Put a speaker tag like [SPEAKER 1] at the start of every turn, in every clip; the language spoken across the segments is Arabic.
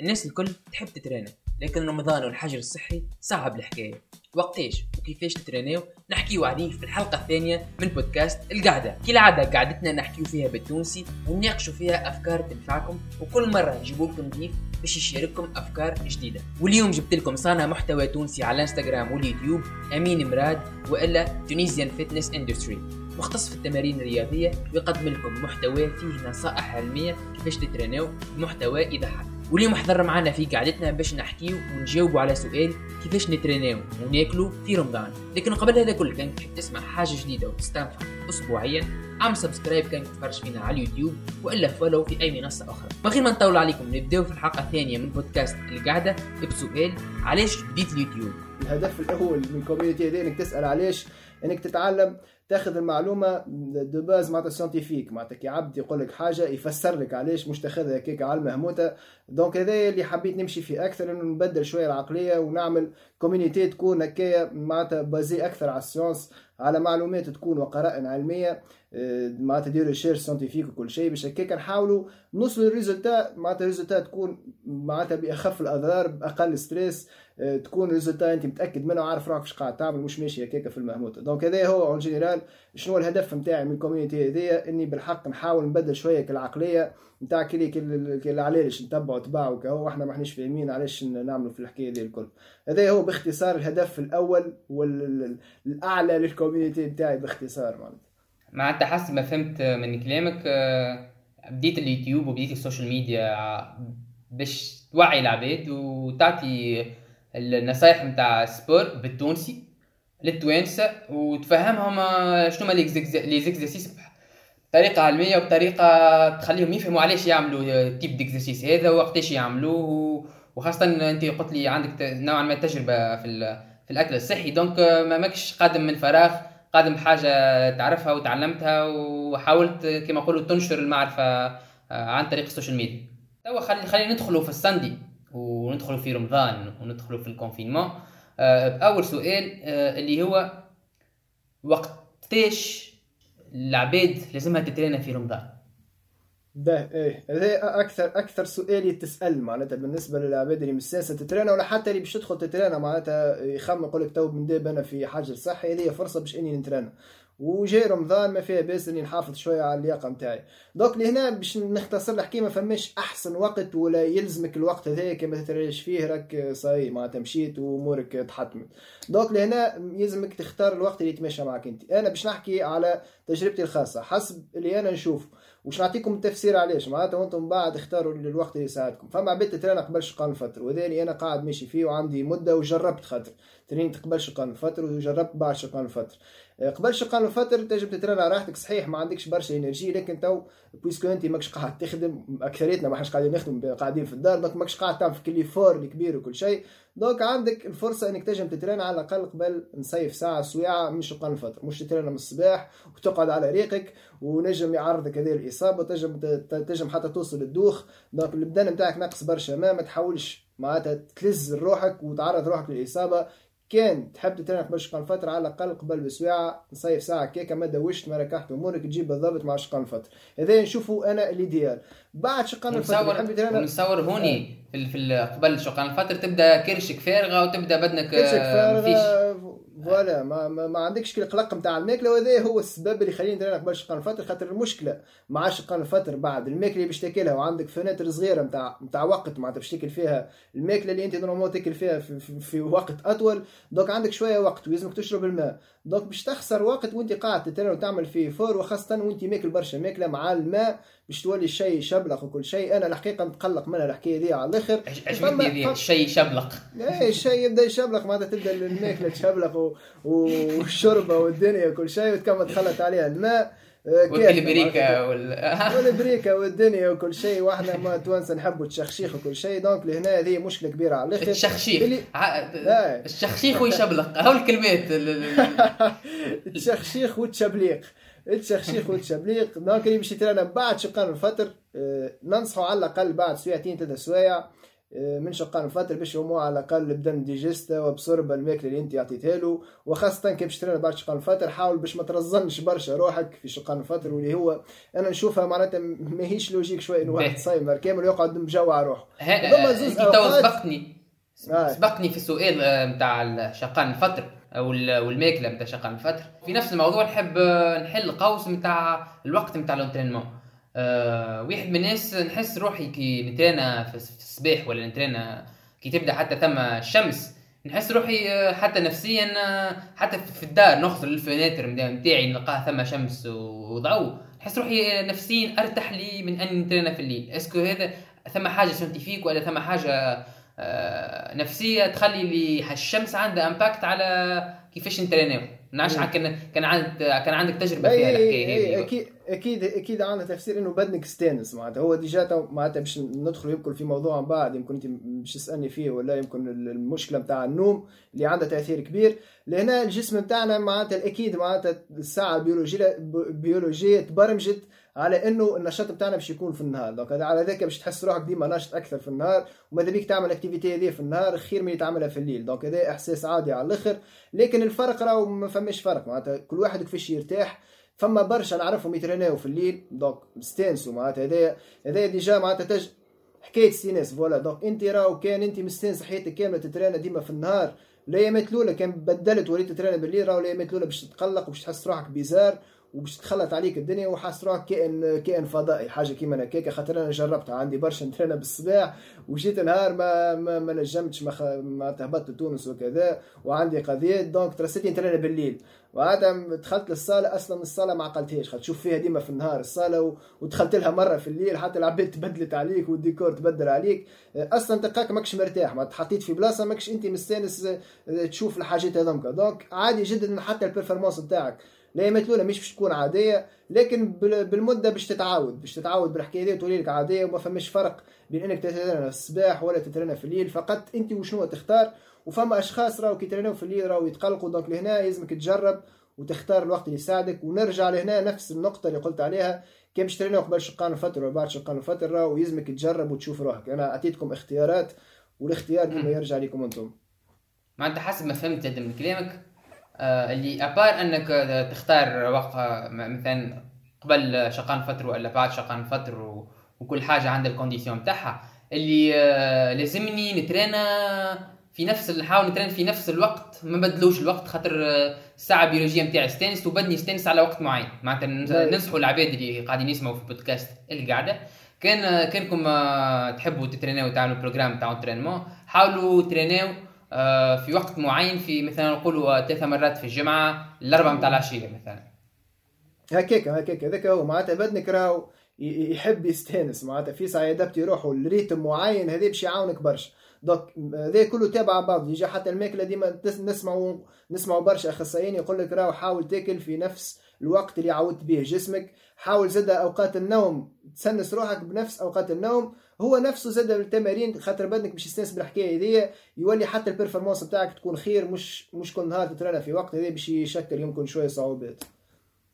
[SPEAKER 1] الناس الكل تحب تترينا لكن رمضان والحجر الصحي صعب الحكاية. وقتاش وكيفاش تترينيو نحكيو عليه في الحلقة الثانية من بودكاست القعدة. كالعادة قعدتنا نحكيو فيها بالتونسي ونناقشوا فيها أفكار تنفعكم وكل مرة نجيبوا لكم ضيف باش يشارككم أفكار جديدة. واليوم جبت لكم صانع محتوى تونسي على إنستغرام واليوتيوب أمين مراد وإلا Tunisian Fitness Industry مختص في التمارين الرياضية ويقدم لكم محتوى فيه نصائح علمية كيفاش تترينيو محتوى يضحك واليوم حضر معنا في قعدتنا باش نحكيو ونجاوبوا على سؤال كيفاش نترينيو وناكلوا في رمضان. لكن قبل هذا كله كان تحب تسمع حاجة جديدة وتستنفع اسبوعيا اعمل subscribe كان تتفرج فينا على اليوتيوب وإلا follow في أي منصة أخرى. من غير ما نطول عليكم نبدأو في الحلقة الثانية من بودكاست القعدة بسؤال علاش بديت اليوتيوب؟
[SPEAKER 2] الهدف الأول من ال community هذه إنك تسأل علاش إنك تتعلم تاخذ المعلومة de base معناتها scientifique معناتها كي عبد يقول لك حاجة يفسر لك علاش مش تاخذها هكاك على المهموتة. donc هذا اللي حبيت نمشي فيه أكثر إنه نبدل شوية العقلية ونعمل community تكون هكايا معناتها basée أكثر على ال science على معلومات تكون وقرائن علمية آه، معناتها des recherches scientifiques وكل شيء. باش هكاك نحاولوا نوصلوا لل résultat معناتها ال résultat تكون معناتها بأخف الأضرار بأقل stress آه، تكون résultat أنت متأكد منه وعارف روحك إيش قاعد تعمل مش ماشي هكاك في المهموتة. donc هذا هو en général شنو الهدف نتاعي من ال community هذيا؟ إني بالحق نحاول نبدل شوية العقليه نتاع كلي كل علاش نتبعوا تباعوا كهو إحنا ما إحناش فاهمين علاش نعملوا في الحكاية دي الكل. هذا هو باختصار الهدف الأول والاعلى لل community نتاعي باختصار معناتها.
[SPEAKER 1] معناتها حسب ما فهمت من كلامك آه، بديت اليوتيوب وبديت ال social media باش توعي العباد وتعطي النصايح نتاع sport بالتونسي. للتوانسة وتفهمهم آه، شنو هما les exercices بطريقة علمية وبطريقة تخليهم يفهموا علاش يعملوا type d'exercice هذا وقتاش يعملوه وخاصة أنت قلت لي عندك نوعا ما تجربة في في الأكل الصحي donc آه، ما ماكش قادم من فراغ قادم بحاجة تعرفها وتعلمتها وحاولت كما نقولوا تنشر المعرفة آه، عن طريق ال social media. توا خلي خلينا ندخلوا في الساندي وندخلوا في رمضان وندخلوا في ال confinement. اول سؤال اللي هو وقتاش العباد لازمها تترينا في رمضان؟
[SPEAKER 2] ده إيه هذا أكثر أكثر سؤال يتسأل معناتها بالنسبة للعباد اللي مستانسة تترينا ولا حتى اللي باش تدخل تترينا معناتها يخمم يقول لك تو بندير أنا في حجر صحي هذه فرصة باش إني نترينا. وجاي رمضان ما فيها بأس إني نحافظ شوية على اللياقة نتاعي. دوك لهنا باش نختصر الحكي ما فماش أحسن وقت ولا يلزمك الوقت هذاك ما تتريش فيه راك صاي معناتها مشيت وأمورك تحطمت. دوك لهنا يلزمك تختار الوقت اللي يتماشى معك أنت. أنا باش نحكي على تجربتي الخاصة. حسب اللي أنا نشوفه. وش نعطيكم التفسير علاش؟ معناتها وأنتم بعد اختاروا الوقت اللي يساعدكم. فما عباد تترينا قبل شقان الفترة وذاني أنا قاعد ماشي فيه وعندي مدة وجربت خاطر. ترينت قبل شقان الفترة وجربت بعد شقان الفترة قبل شقان الفتر تنجم تترن على راحتك صحيح ما عندكش برشا énergie لكن تو puisque انت ماكش قاعد تخدم أكثريتنا ما قاعدين نخدم قاعدين في الدار donc ماكش قاعد تعمل في كل effort الكبير وكل شيء donc عندك الفرصة إنك تنجم تترن على الأقل قبل نصيف ساعة سويعة من شقان الفتر مش تترن من الصباح وتقعد على ريقك ونجم يعرضك هذه الإصابة تنجم تنجم حتى توصل للدوخ. donc البدن نتاعك ناقص برشا ما ما تحاولش معناتها تلز روحك وتعرض روحك للإصابة. كان تحب تترينا باش قبل فترة على الأقل قبل بسواعة نصيف ساعة كيكا ما دوشت ما ركحت أمورك تجيب بالضبط مع شقان الفترة هذا نشوفوا أنا ال idéal. بعد شقان الفترة
[SPEAKER 1] نحب تترينا نصور هوني في, في قبل شقان الفترة تبدأ كرشك فارغة وتبدأ بدنك
[SPEAKER 2] كرشك آه، فارغة voilà ما, ما, ما عندكش كل قلق نتاع الماكلة وهذا هو السبب اللي يخليني قبل شقان الفتر خاطر المشكلة مع شقان الفتر بعد. الماكلة اللي باش تاكلها وعندك fenêtre صغيرة نتاع نتاع وقت معناتها باش تاكل فيها الماكلة اللي أنت normalement تاكل فيها في, في, في وقت أطول. donc عندك شوية وقت ولازمك تشرب الماء. donc باش تخسر وقت وانت قاعد تترن وتعمل فيه effort وخاصة وانت ماكل برشا ماكلة مع الماء باش تولي الشيء شبلق وكل شيء. أنا الحقيقة نتقلق منها الحكاية دي على الآخر.
[SPEAKER 1] عجبتني الشيء شبلق.
[SPEAKER 2] إيه الشيء يبدأ يشبلق معناتها تبدأ الماكلة تشبلق والشوربة والدنيا وكل شيء وتكمل تخلط عليها الماء.
[SPEAKER 1] والبريكا وال...
[SPEAKER 2] والبريكا والدنيا وكل شيء وإحنا ما توانسة نحبوا التشخشيخ وكل شيء. donc لهنا هذه مشكلة كبيرة على الأخر.
[SPEAKER 1] التشخشيخ اللي... التشخشيخ ويشبلق. هاو الكلمات
[SPEAKER 2] التشخشيخ والتشبليق. التشخشيخ والتشبليق. donc اللي باش يترانا بعد شقان الفطر آه، ننصحوا على الأقل بعد سويعتين ثلاث سوايع. آه، من شقان الفطر باش هو على الأقل بدنه digesta وبصربه الماكلة اللي أنت عطيتها له. وخاصة كي باش ترينا بعد شقان الفطر حاول باش ما ترزنش برشا روحك في شقان الفطر واللي هو أنا نشوفها معناتها ماهيش logique شوية إنه واحد صايم نهار كامل ويقعد مجوع روحه.
[SPEAKER 1] هما زوز اوقات سبقني آه. سبقني في السؤال نتاع شقان الفطر أو الماكله نتاع شقان الفطر. في نفس الموضوع نحب نحل قوس نتاع الوقت نتاع l'entraînement أه واحد من الناس نحس روحي كي نترانا في الصباح ولا نترانا كي تبدا حتى ثم الشمس نحس روحي آه، حتى نفسيا آه، حتى في الدار نخزر ال fenêtre نتاعي نلقاه ثم شمس وضوء. نحس روحي نفسيا أرتاح لي من أني نترانا في الليل. est-ce que هذا ثم حاجة scientifique ولا ثم حاجة آه، نفسية تخلي لي الشمس عندها impact على كيفاش نترينيو نعرفش كان كان عندك كان عندك تجربة فيها الحكاية
[SPEAKER 2] هذه أكيد أكيد أكيد عندها تفسير إنه بدنك ستانس معناتها. هو déjà معناتها باش ندخل يمكن في موضوع بعد يمكن أنت باش تسألني فيه ولا يمكن المشكلة نتاع النوم اللي عندها تأثير كبير. لهنا الجسم نتاعنا معناتها أكيد معناتها الساعة البيولوجيه البيولوجية تبرمجت على إنه النشاط بتاعنا باش يكون في النهار. donc على ذاك باش تحس روحك ديما ناشط أكثر في النهار وماذا بيك تعمل ال activité هذه في النهار خير من تعملها في الليل. donc هذا إحساس عادي على الآخر. لكن الفرق راهو ما فماش فرق. معناتها كل واحد كيفاش يرتاح. فما برشا نعرفهم يتريناو في الليل. دونك ستانسوا معناتها هذايا هذايا déjà معناتها تج حكاية ستيناس voilà. donc أنت راهو كان أنت مستانس حياتك كاملة تترينا ديما في النهار. الأيامات الأولى كان بدلت وليت تترينا بالليل راهو الأيامات الأولى باش تتقلق وباش تحس روحك bizarre. وباش تخلط عليك الدنيا وحاس روحك كائن كائن فضائي. حاجة كيما هكاك. خاطر أنا جربتها. عندي برشا نترينا بالصباح وجيت نهار ما ما, ما نجمتش ما, خ... ما تهبطت تونس وكذا. وعندي قضية. donc ترسيتني نترينا بالليل. وهذا دخلت للصالة. أصلا الصالة ما عقلتهاش. خاطر تشوف فيها ديما في النهار الصالة و... ودخلت لها مرة في الليل. حتى العباد تبدلت عليك والديكور تبدل عليك. أصلا تلقاك ماكش مرتاح. ما تحطيت في بلاصة ماكش أنت مستانس تشوف الحاجات هذوك donc عادي جدا حتى ال performance بتاعك الايامات الأولى مش باش تكون عادية لكن بالمدة باش تتعود باش تتعود بالحكاية دي تولي لك عادية وما فماش فرق بين إنك تترنى في الصباح ولا تترنى في الليل. فقط أنت وشنو تختار؟ وفما أشخاص راهو كي في الليل راهو يتقلقوا. donc لهنا لازمك تجرب وتختار الوقت اللي يساعدك. ونرجع لهنا نفس النقطة اللي قلت عليها. كي باش ترينوا قبل شقان الفطر وبعد شقان الفطر ويلزمك تجرب وتشوف روحك. أنا أعطيتكم اختيارات والاختيار ديما يرجع لكم أنتم.
[SPEAKER 1] ما أنت حسب ما فهمت من كلامك. اللي à part أنك تختار وقت مثلا قبل شقان فطر ولا بعد شقان فتر وكل حاجة عندها ال condition بتاعها. اللي آه، لازمني نترانا في نفس نحاول نترين في نفس الوقت ما بدلوش الوقت خاطر آه، الساعة البيولوجيه نتاعي ستانس وبدني ستانس على وقت معين. معناتها ننصحوا العباد اللي قاعدين يسمعوا في البودكاست اللي قاعدة كان كانكم تحبوا تترينيو وتعملوا programme تاع entraînement حاولوا ترينيو آه، في وقت معين في مثلا نقولوا ثلاث مرات في الجمعة الأربعة نتاع العشية مثلا.
[SPEAKER 2] هكاك هكاك. هذاك هو معناتها بدنك راهو يحب يستانس. معناتها في ساعه يدبت يروحوا ل rythme معين هذا باش يعاونك برشا. donc هذا كله تابع بعض. يجي حتى الماكلة ديما نسمعوا نسمعوا برشا أخصائيين يقول لك راهو حاول تاكل في نفس الوقت اللي عودت به جسمك. حاول زاد أوقات النوم تسنس روحك بنفس أوقات النوم. هو نفسه زاد التمارين خاطر بدنك باش يستانس بالحكاية هذيا يولي حتى ال performance بتاعك تكون خير مش مش كل نهار تترانا في وقت هذا باش يشكل يمكن شوية صعوبات.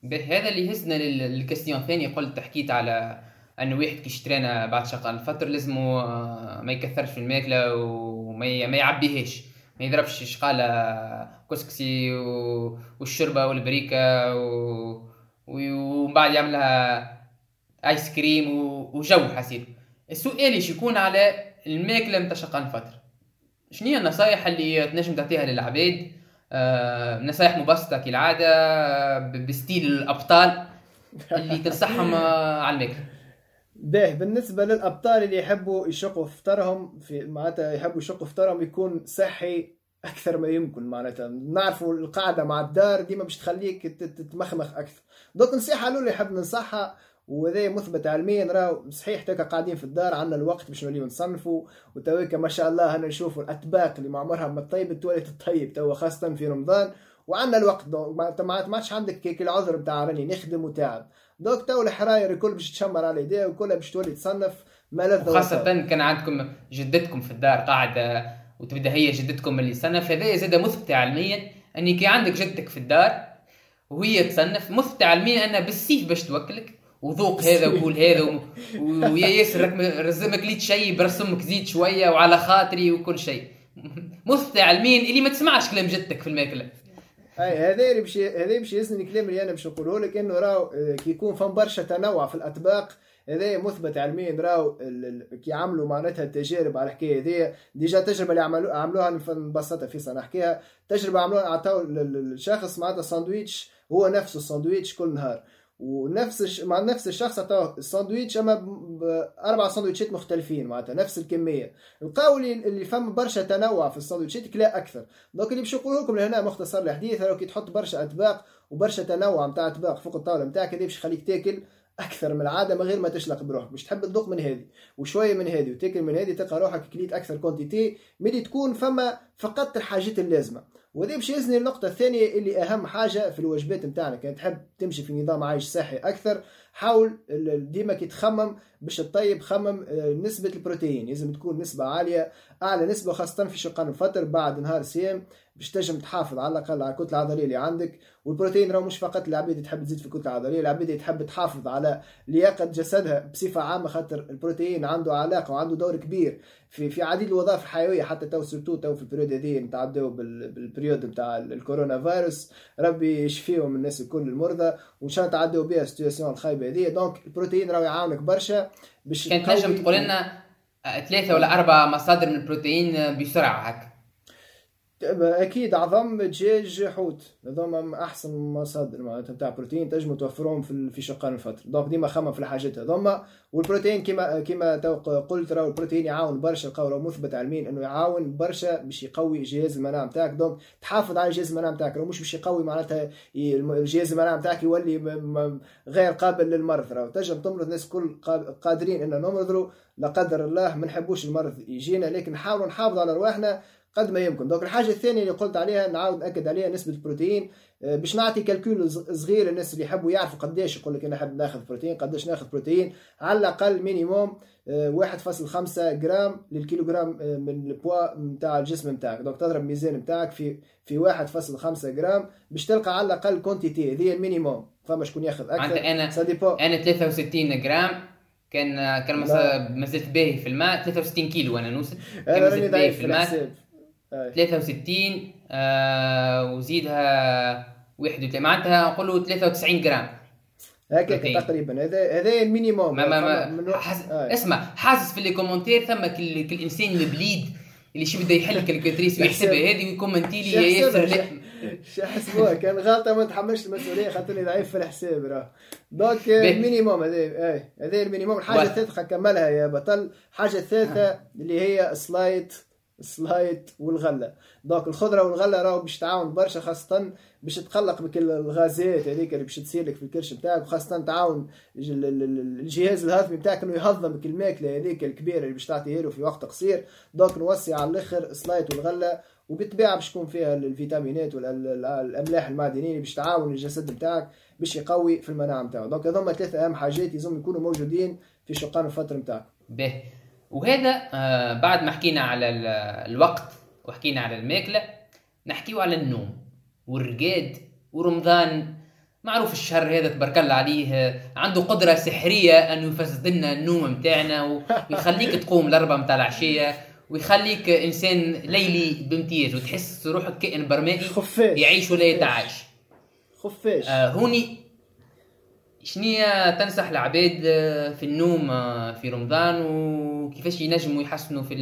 [SPEAKER 1] هذا اللي يهزنا لل question الثاني قلت حكيت على انه واحد كي باش يترينا بعد شقان فطره لازمه آه، ما يكثرش في الماكلة وما ما يعبيهاش. ما يضربش شقالة كسكسي والشربة والبريكة ومن بعد يعملها ايس كريم وجو حسيت. السؤال إيش يكون على الماكلة نتاع شقان فتره شنو هي النصائح اللي تنجم تعطيها للعباد آه نصائح مبسطة كالعادة بستيل الأبطال اللي تنصحهم آه على الماكلة.
[SPEAKER 2] باهي بالنسبة للأبطال اللي يحبوا يشقوا فطرهم في معناتها يحبوا يشقوا فطرهم يكون صحي أكثر ما يمكن معناتها. نعرفوا القاعدة مع الدار ديما باش تخليك تتمخمخ أكثر. donc نصيحة الأولى يحب ننصحها وهذا مثبت علميا راهو صحيح تلقى قاعدين في الدار عندنا الوقت باش نوليو نصنفوا وتويكا ما شاء الله هنا نشوفوا الأطباق اللي ما عمرها ما طيب تولي تطيب توا خاصة في رمضان. وعندنا الوقت ما عادش عندك كيك العذر بتاع راني نخدم وتعب donc تو الحراير الكل باش تشمر على يديه وكلها باش تولي تصنف
[SPEAKER 1] ما لذ خاصة كان عندكم جدتكم في الدار قاعدة وتبدأ هي جدتكم اللي صنف هذا زاد مثبت علميا انك عندك جدتك في الدار وهي تصنف مثبت علميا أنها بالسيف باش توكلك. وذوق هذا وكل هذا. ويا ياسر رزمك لي شيء برسمك زيد شوية وعلى خاطري وكل شيء. مستع المين اللي ما تسمعش كلام جدك في الماكلة؟
[SPEAKER 2] أي هذا اللي باش هذا باش يسني الكلام اللي أنا باش نقوله لك إنه راهو آه، كي يكون فم برشا تنوع في الأطباق هذا مثبت علميا راهو كي عملوا معناتها التجارب على الحكاية هذه. ديجا تجربة اللي عملوا عملوها نبسطها في نحكيها تجربة عملوها عطاو الشخص معناتها ساندويتش هو نفسه الساندويتش كل نهار. ونفس الش... مع نفس الشخص عطاه الساندويتش أما باربع ساندويتشات مختلفين معناتها نفس الكمية. لقاو اللي فما برشا تنوع في الساندويتشات كلا أكثر. donc اللي باش نقول لكم لهنا مختصر الحديث لو كي تحط برشا أطباق وبرشا تنوع نتاع أطباق فوق الطاولة نتاعك هذا باش يخليك تاكل أكثر من العاده من غير ما تشلق بروحك. باش تحب تذوق من هذه وشوية من هذه وتاكل من هذه تلقى روحك كليت أكثر quantité ملي تكون فما فقط الحاجات اللازمة. وهذا باش يزني النقطة الثانية اللي أهم حاجة في الوجبات نتاعنا. كان تحب تمشي في نظام عايش صحي أكثر حاول ديما كي تخمم باش تطيب خمم آه، نسبة البروتين. لازم تكون نسبة عالية أعلى نسبة خاصة في شقان الفطر بعد نهار صيام. باش تنجم تحافظ على الأقل على الكتلة العضلية اللي عندك. والبروتين راه مش فقط العبيد تحب تزيد في الكتلة العضلية العبيد تحب تحافظ على لياقة جسدها بصفة عامة خاطر البروتين عنده علاقة وعنده دور كبير في في عديد الوظائف الحيوية. حتى تو surtout تو في ال période هذه نتعداو بال période نتاع الكورونا فيروس. ربي يشفيهم الناس الكل المرضى وإن شاء الله نتعداو بها ال situation الخايبة هذه. donc البروتين راه يعاونك برشا
[SPEAKER 1] باش كان تنجم تقول لنا ثلاثة ولا أربع مصادر من البروتين بسرعة هكا.
[SPEAKER 2] أكيد عظم دجاج حوت. هذوما أحسن مصادر معناتها نتاع بروتين تنجموا توفروهم في في شقان الفطر. donc ديما خمم في الحاجات هذوما. والبروتين كما كما قلت راهو البروتين يعاون برشا قولوا مثبت علميا إنه يعاون برشا باش يقوي جهاز المناعة نتاعك. donc تحافظ على جهاز المناعة نتاعك مش باش يقوي معناتها جهاز المناعة نتاعك يولي غير قابل للمرض راهو. تنجم تمرض الناس كل قادرين ان نمرضوا لا قدر الله ما نحبوش المرض يجينا لكن نحاولوا نحافظوا على رواحنا. قد ما يمكن. donc الحاجة الثانية اللي قلت عليها نعاود نأكد عليها نسبة البروتين. آه، باش نعطي calcul صغير الناس اللي يحبوا يعرفوا قداش يقول لك أنا حاب ناخذ بروتين قداش ناخذ بروتين؟ على الأقل minimum 1.5 جرام للكيلوغرام آه، من البوا نتاع الجسم نتاعك donc تضرب الميزان نتاعك في في 1.5 جرام باش تلقى على الأقل quantité هذه ال minimum فما شكون ياخذ أكثر؟
[SPEAKER 1] أنا أنا 63 جرام كان كان ما زلت باهي في الماء 63 كيلو أنا نوصل.
[SPEAKER 2] كان ما زلت باهي في الماء.
[SPEAKER 1] 63 آه وزيدها 31 معناتها نقولوا 93 جرام.
[SPEAKER 2] هكاك تقريبا. هذا هذا ال minimum
[SPEAKER 1] ما ما ما حس... آه. اسمع حاسس في les commentaires ثم كل, كل إنسان البليد اللي شو بده يحل calculatrice ويحسبها هذه ويكومنتي لي يا ياسر
[SPEAKER 2] شو حسبوها كان غلطة ما تحملش المسؤولية خاطرني ضعيف في الحساب راه. donc ال minimum هذا هذا ال minimum الحاجة الثالثة كملها يا بطل. الحاجة الثالثة اللي هي سلايط سلايط والغلة. donc الخضرة والغلة راهو باش تعاون برشا خاصه باش تقلل لك الغازات هذيك اللي باش تصير لك في الكرش نتاعك وخاصه تعاون الجهاز الهضمي نتاعك إنه يهضم لك الماكلة هذيك الكبيرة اللي باش تعطيها له في وقت قصير. donc نوسع على الأخر سلايط والغلة وبالطبيعة باش تكون فيها الفيتامينات والاملاح المعدنية اللي باش تعاون الجسد نتاعك باش يقوي في المناعة نتاعو donc هذوما ثلاثة أهم حاجات لازم يكونوا موجودين في شقان الفطر نتاعك
[SPEAKER 1] باهي. وهذا آه، بعد ما حكينا على الوقت وحكينا على الماكلة نحكيو على النوم والرقاد ورمضان. معروف الشهر هذا تبارك الله عليه عنده قدرة سحرية أنه يفسد لنا النوم متاعنا ويخليك تقوم الأربعة متاع العشية ويخليك إنسان ليلي بامتياز وتحس روحك كائن برمائي
[SPEAKER 2] خفاش.
[SPEAKER 1] يعيش ولا يتعايش.
[SPEAKER 2] خفاش.
[SPEAKER 1] آه هوني شنية تنصح العباد في النوم في رمضان؟ وكيفاش ينجموا يحسنوا في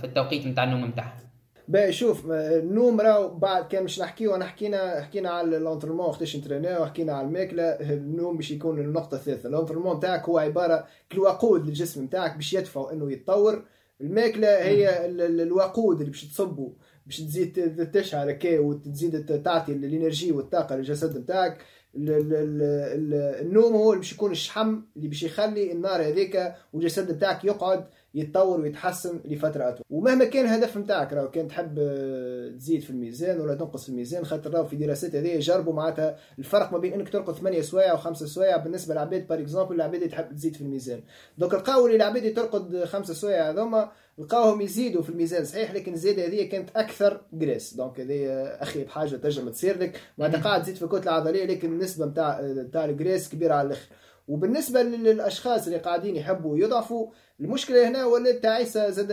[SPEAKER 1] في التوقيت نتاع النوم نتاعهم
[SPEAKER 2] باهي شوف النوم راهو بعد كان مش نحكيو حكينا حكينا على ال entraînement وقتاش نتريناو وحكينا على الماكلة النوم باش يكون النقطة الثالثة. ال entraînement تاعك هو عبارة كالوقود للجسم تاعك باش يدفع إنه يتطور. الماكلة هي الوقود اللي باش تصبه باش تزيد تشعل هكا وتزيد تعطي ال énergie والطاقة للجسد نتاعك النوم هو اللي باش يكون الشحم اللي باش يخلي النار هذيك والجسد نتاعك يقعد. يتطور ويتحسن لفتره اطول ومهما كان الهدف نتاعك راهو كان تحب آه، تزيد في الميزان ولا تنقص في الميزان خاطر راهو في دراسات هذه جربوا معناتها الفرق ما بين انك ترقد 8 سوايع و 5 سوايع بالنسبة للعباد par exemple العباد اللي تحب تزيد في الميزان. donc لقاو اللي العباد اللي ترقد 5 سوايع هذوما لقاوهم يزيدوا في الميزان صحيح لكن الزياده هذه كانت أكثر graisse donc هذه أخيب حاجة تنجم تصير لك. معناتها قاعد تزيد في الكتله العضليه لكن النسبة نتاع نتاع ال graisse كبيرة على الآخر. وبالنسبة للأشخاص اللي قاعدين يحبوا يضعفوا المشكلة هنا ولات تعيسه زاد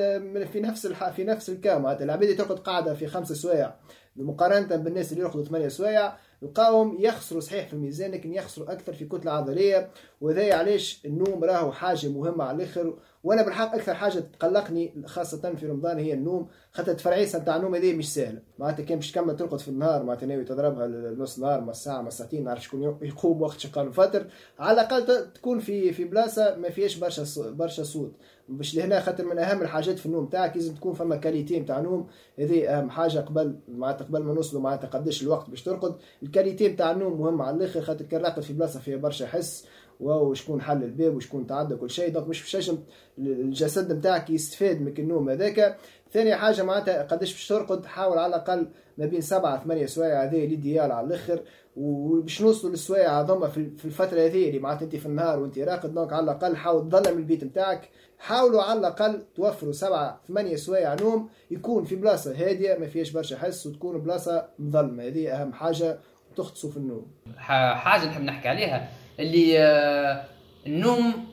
[SPEAKER 2] في نفس الح... في نفس الكام. العباد اللي ترقد قاعدة في خمس سوايع. مقارنة بالناس اللي يرقدوا ثمانية سوايع لقاهم يخسروا صحيح في الميزان لكن يخسروا أكثر في كتلة عضلية. وهذا علاش النوم راهو حاجة مهمة على الآخر. وأنا بالحق أكثر حاجة تقلقني خاصة في رمضان هي النوم. خاطر التفرعيسه نتاع النوم هذه مش سهله معناتها كان باش تكمل ترقد في النهار معناتها ناوي تضربها نص نهار ما ساعه ما ساعتين نعرف شكون يقوم وقت شقان الفطر. على الأقل تكون في في بلاصة ما فيهاش برشا برشا صوت. باش لهنا خاطر من أهم الحاجات في النوم تاعك لازم تكون فما qualité نتاع نوم. هذه أهم حاجة قبل معناتها قبل ما نوصلوا معناتها قداش الوقت باش ترقد. ال qualité نتاع النوم مهم على الآخر خاطر كان راقد في بلاصة فيها برشا حس. وشكون حل الباب وشكون تعدى كل شيء. donc مش باش الجسد نتاعك يستفاد من النوم هذاك. ثاني حاجة معناتها قداش باش ترقد حاول على الأقل ما بين سبعة ثمانية سوايع هذه l'idéal على الأخر. وباش نوصلوا للسوايع هذوما في الفترة هذه اللي معناتها أنت في النهار وأنت راقد. donc على الأقل حاول تظلم البيت نتاعك. حاولوا على الأقل توفروا سبعة ثمانية سوايع نوم يكون في بلاصة هادية ما فيهاش برشا حس وتكون بلاصة مظلمة. هذه أهم حاجة تختصوا في النوم.
[SPEAKER 1] حاجة نحب نحكي عليها. اللي آه، النوم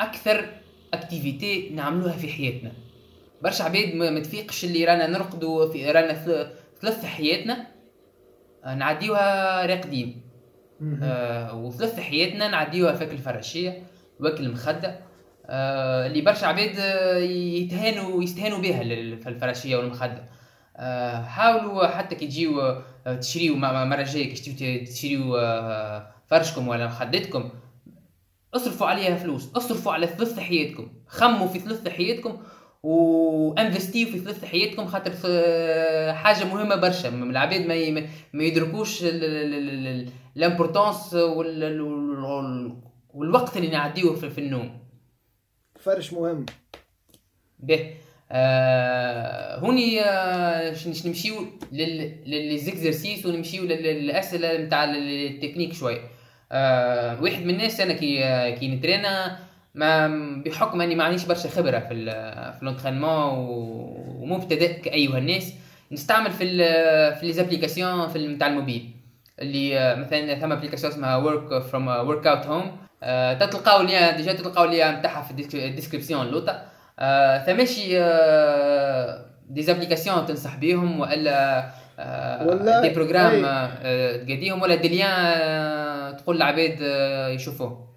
[SPEAKER 1] أكثر activité نعملوها في حياتنا. برشا عباد ما تفيقش اللي رانا نرقدوا في رانا ثلاث حياتنا آه، نعديوها راقدين آه وثلاث حياتنا نعديوها فاك الفراشيه واكل المخده آه اللي برشا عباد آه، يتهانوا يستهانوا بها الفراشية والمخدة. آه حاولوا حتى كي تجيو تشريو مرة جاية كي تشريو فرشكم ولا مخدتكم اصرفوا عليها فلوس اصرفوا على ثلث حياتكم خمموا في ثلث حياتكم وانفستيو في ثلث حياتكم خاطر حاجة مهمة برشا. العباد ما ما يدركوش ال importance والوقت اللي نعديوه في النوم.
[SPEAKER 2] فرش مهم.
[SPEAKER 1] باهي. آه هوني آه نمشيو ل les exercices ونمشيو للأسئلة نتاع التكنيك شوية. آه واحد من الناس أنا كي كي نترينا ما بحكم أني ما عنديش برشا خبرة في في الانترينمون ومبتدئ كأيها الناس نستعمل في ال في ليزابليكاسيون في نتاع الموبيل. اللي آه، مثلا ثم ابليكاسيون اسمها ورك فروم ورك اوت هوم تلقاو لي ديجا تلقاو لي نتاعها في الديسكريبسيون لوطا ثماشي آه ديزابليكاسيون تنصح بهم وإلا ولا des programmes آه تقديهم ولا des liens آه تقول للعباد آه يشوفوه.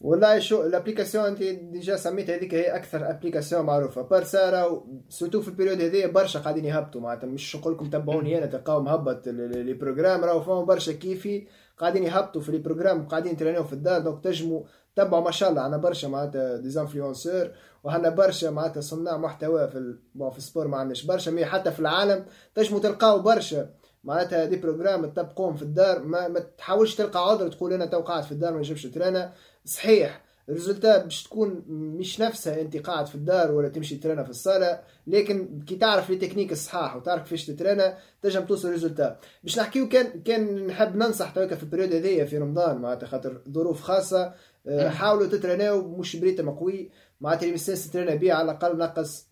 [SPEAKER 2] والله شو ال application انت déjà سميت هذيك هي أكثر application معروفة. برشا surtout في ال période هذه برشا قاعدين يهبطوا. معناتها مش نقول لكم تبعوني أنا تلقاو مهبط les programmes راهو فهم برشا كيفي قاعدين يهبطوا في les programmes قاعدين يترينيو في الدار. donc تنجموا تبعوا ما شاء الله. عندنا برشا معناتها des influenceurs وعندنا برشا معناتها صناع محتوى في ال... في ال sport ما عندناش. برشا mais حتى في العالم تجموا تلقاو برشا. معناتها des programmes تطبقوهم في الدار ما, ما تحاولش تلقى عذر تقول أنا تو قاعد في الدار ما نجمش نترينا. صحيح ال résultat باش تكون مش نفسها أنت قاعد في الدار ولا تمشي ترينا في الصالة لكن كي تعرف les techniques الصحاح وتعرف كيفاش تترينا تنجم توصل résultat باش نحكيو كان كان نحب ننصح تويكا في ال période هذيا في رمضان معناتها خاطر ظروف خاصة آه، حاولوا تتريناو مش ب rythme قوي. معناتها la masse تترينا بيه على الأقل نقص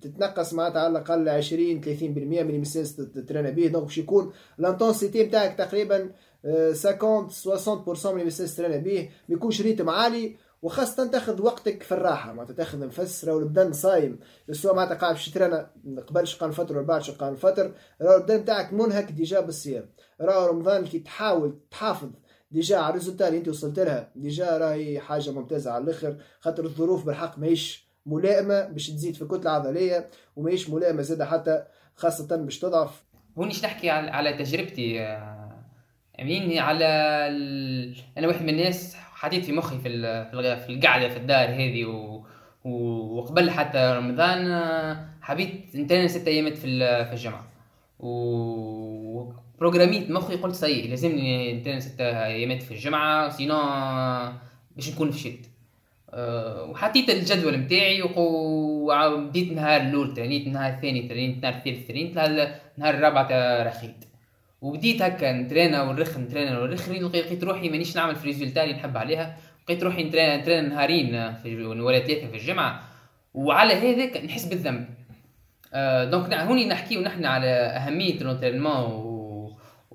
[SPEAKER 2] تتنقص معناتها على الأقل 20 30% من la masse تترينا بيه donc باش يكون l'intensité نتاعك تقريبا 50 60% من la masse تترينا بيه ما يكونش rythme عالي وخاصة تاخذ وقتك في الراحة. معناتها تاخذ نفس راهو البدن صايم. سواء معناتها قاعد باش تترينا قبل شقان فطر ولا بعد شقان فطر راهو البدن نتاعك منهك déjà بالصيام. راهو رمضان كي تحاول تحافظ déjà على اللي أنت وصلت لها déjà راهي حاجة ممتازة على الأخر خاطر الظروف بالحق ماهيش ملائمة باش تزيد في الكتلة العضلية وماهيش ملائمة زادة حتى خاصة باش تضعف
[SPEAKER 1] هوني نحكي على تجربتي آه، أمين على. أنا واحد من الناس حطيت في مخي في في القعدة في الدار هذه و... وقبل حتى رمضان آه، حبيت نترين ست ايامات في الجمعة و بروجراميت مخي قلت صحيح لازمني نترين ست أيامات في الجمعة sinon باش نكون فشلت أه وحطيت الجدول نتاعي وبديت نهار الأول ترينيت النهار الثاني ترينيت النهار الثالث ترينيت النهار الرابع رخيت. وبديت هكا نترينا ونرخ نترينا ونرخ لقيت روحي مانيش نعمل في résultat اللي نحب عليها. لقيت روحي نترينا نترينا نهارين في ولا ثلاثة في الجمعة وعلى هذاك نحس بالذنب. آه donc هوني نحكيو نحن على أهمية l'entraînement.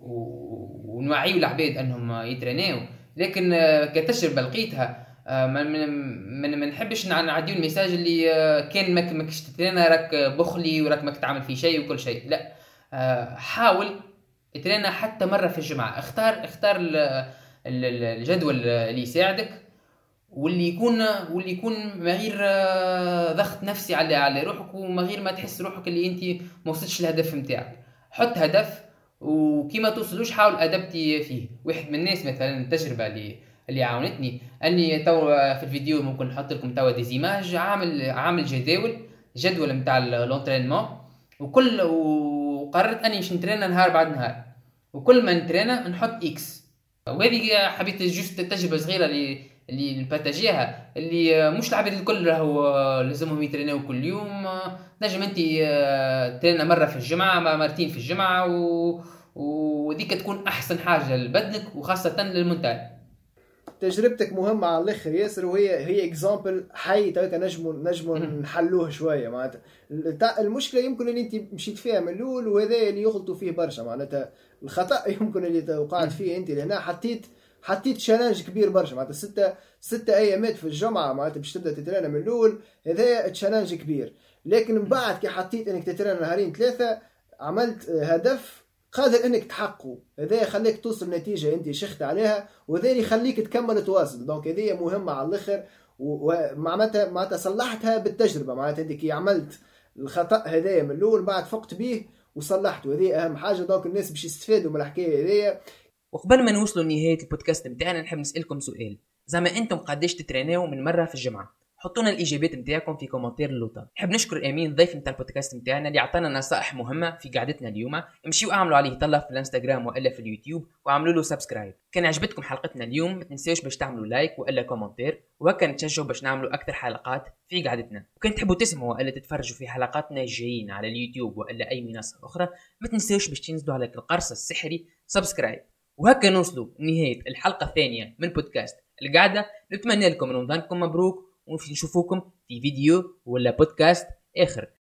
[SPEAKER 1] ونوعيو العباد انهم يترينيو. لكن آه، كتجربة لقيتها آه، ما من ما نحبش نعديو ال message اللي آه، كان ماك ماكش تترينا راك بخلي وراك ماك تعمل في شيء وكل شيء. لا. حاول تترينا حتى مرة في الجمعة. اختار اختار الجدول اللي يساعدك واللي يكون واللي يكون ما غير ضغط نفسي على على روحك وما غير ما تحس روحك اللي انت ما وصلتش الهدف نتاعك حط هدف وكي ما توصلوش حاول ادبتي فيه. واحد من الناس مثلا التجربة اللي اللي عاونتني اني تو في الفيديو ممكن نحط لكم توا des images عامل عامل جداول جدول نتاع l'entraînement وكل وقررت أني باش نترينا نهار بعد نهار. وكل ما نترينا نحط X. وهذه حبيت juste تجربة صغيرة اللي اللي نبارتاجيها اللي مش العباد الكل راهو لازمهم يتريناو كل يوم. نجم انت ترينا مرة في الجمعة مرتين في الجمعة و... وديك تكون أحسن حاجة لبدنك وخاصة لل mental.
[SPEAKER 2] تجربتك مهمة على الآخر ياسر وهي هي exemple حي تلقى نجموا نجموا نحلوه شوية معناتها. المشكلة يمكن اللي انت مشيت فيها من الأول وهذا اللي يغلطوا فيه برشا معناتها الخطأ يمكن اللي وقعت فيه انت لهنا حطيت حطيت challenge كبير برشا. معناتها ستة ستة أيامات في الجمعة معناتها باش تبدأ تترينا من الأول هذا challenge كبير. لكن من بعد كي حطيت إنك تترينا نهارين ثلاثة عملت هدف قادر إنك تحققه. هذا يخليك توصل نتيجة أنت شخت عليها وهذا يخليك تكمل تواصل donc هذه مهمة على الأخر. ومعناتها معناتها صلحتها بالتجربة. معناتها أنت كي عملت الخطأ هذايا من الأول بعد فقت به وصلحته. هذه أهم حاجة. donc الناس باش يستفادوا من الحكاية هذيا
[SPEAKER 1] وقبل ما نوصلوا لنهاية البودكاست بتاعنا نحب نسألكم سؤال. زعما أنتم قداش تتريناو من مرة في الجمعة؟ حطوا لنا الإجابات نتاعكم في commentaire اللوطه نحب نشكر أمين ضيف نتاع البودكاست نتاعنا اللي عطانا نصائح مهمة في قعدتنا اليوم. امشيو اعملوا عليه طلع في الانستغرام وإلا في اليوتيوب وعملوا له subscribe كان عجبتكم حلقتنا اليوم ما تنساوش باش تعملوا like وإلا commentaire وهكا نتشجعوا باش نعملوا أكثر حلقات في قعدتنا. وكان تحبوا تسمعوا والا تتفرجوا في حلقاتنا الجايين على اليوتيوب وإلا أي منصة أخرى ما تنساوش باش تنزلوا على القرص السحري سبسكرايب وهكا نوصلوا نهايه الحلقة الثانية من بودكاست. القعدة نتمنى لكم رمضانكم مبروك ونشوفوكم في فيديو ولا بودكاست آخر.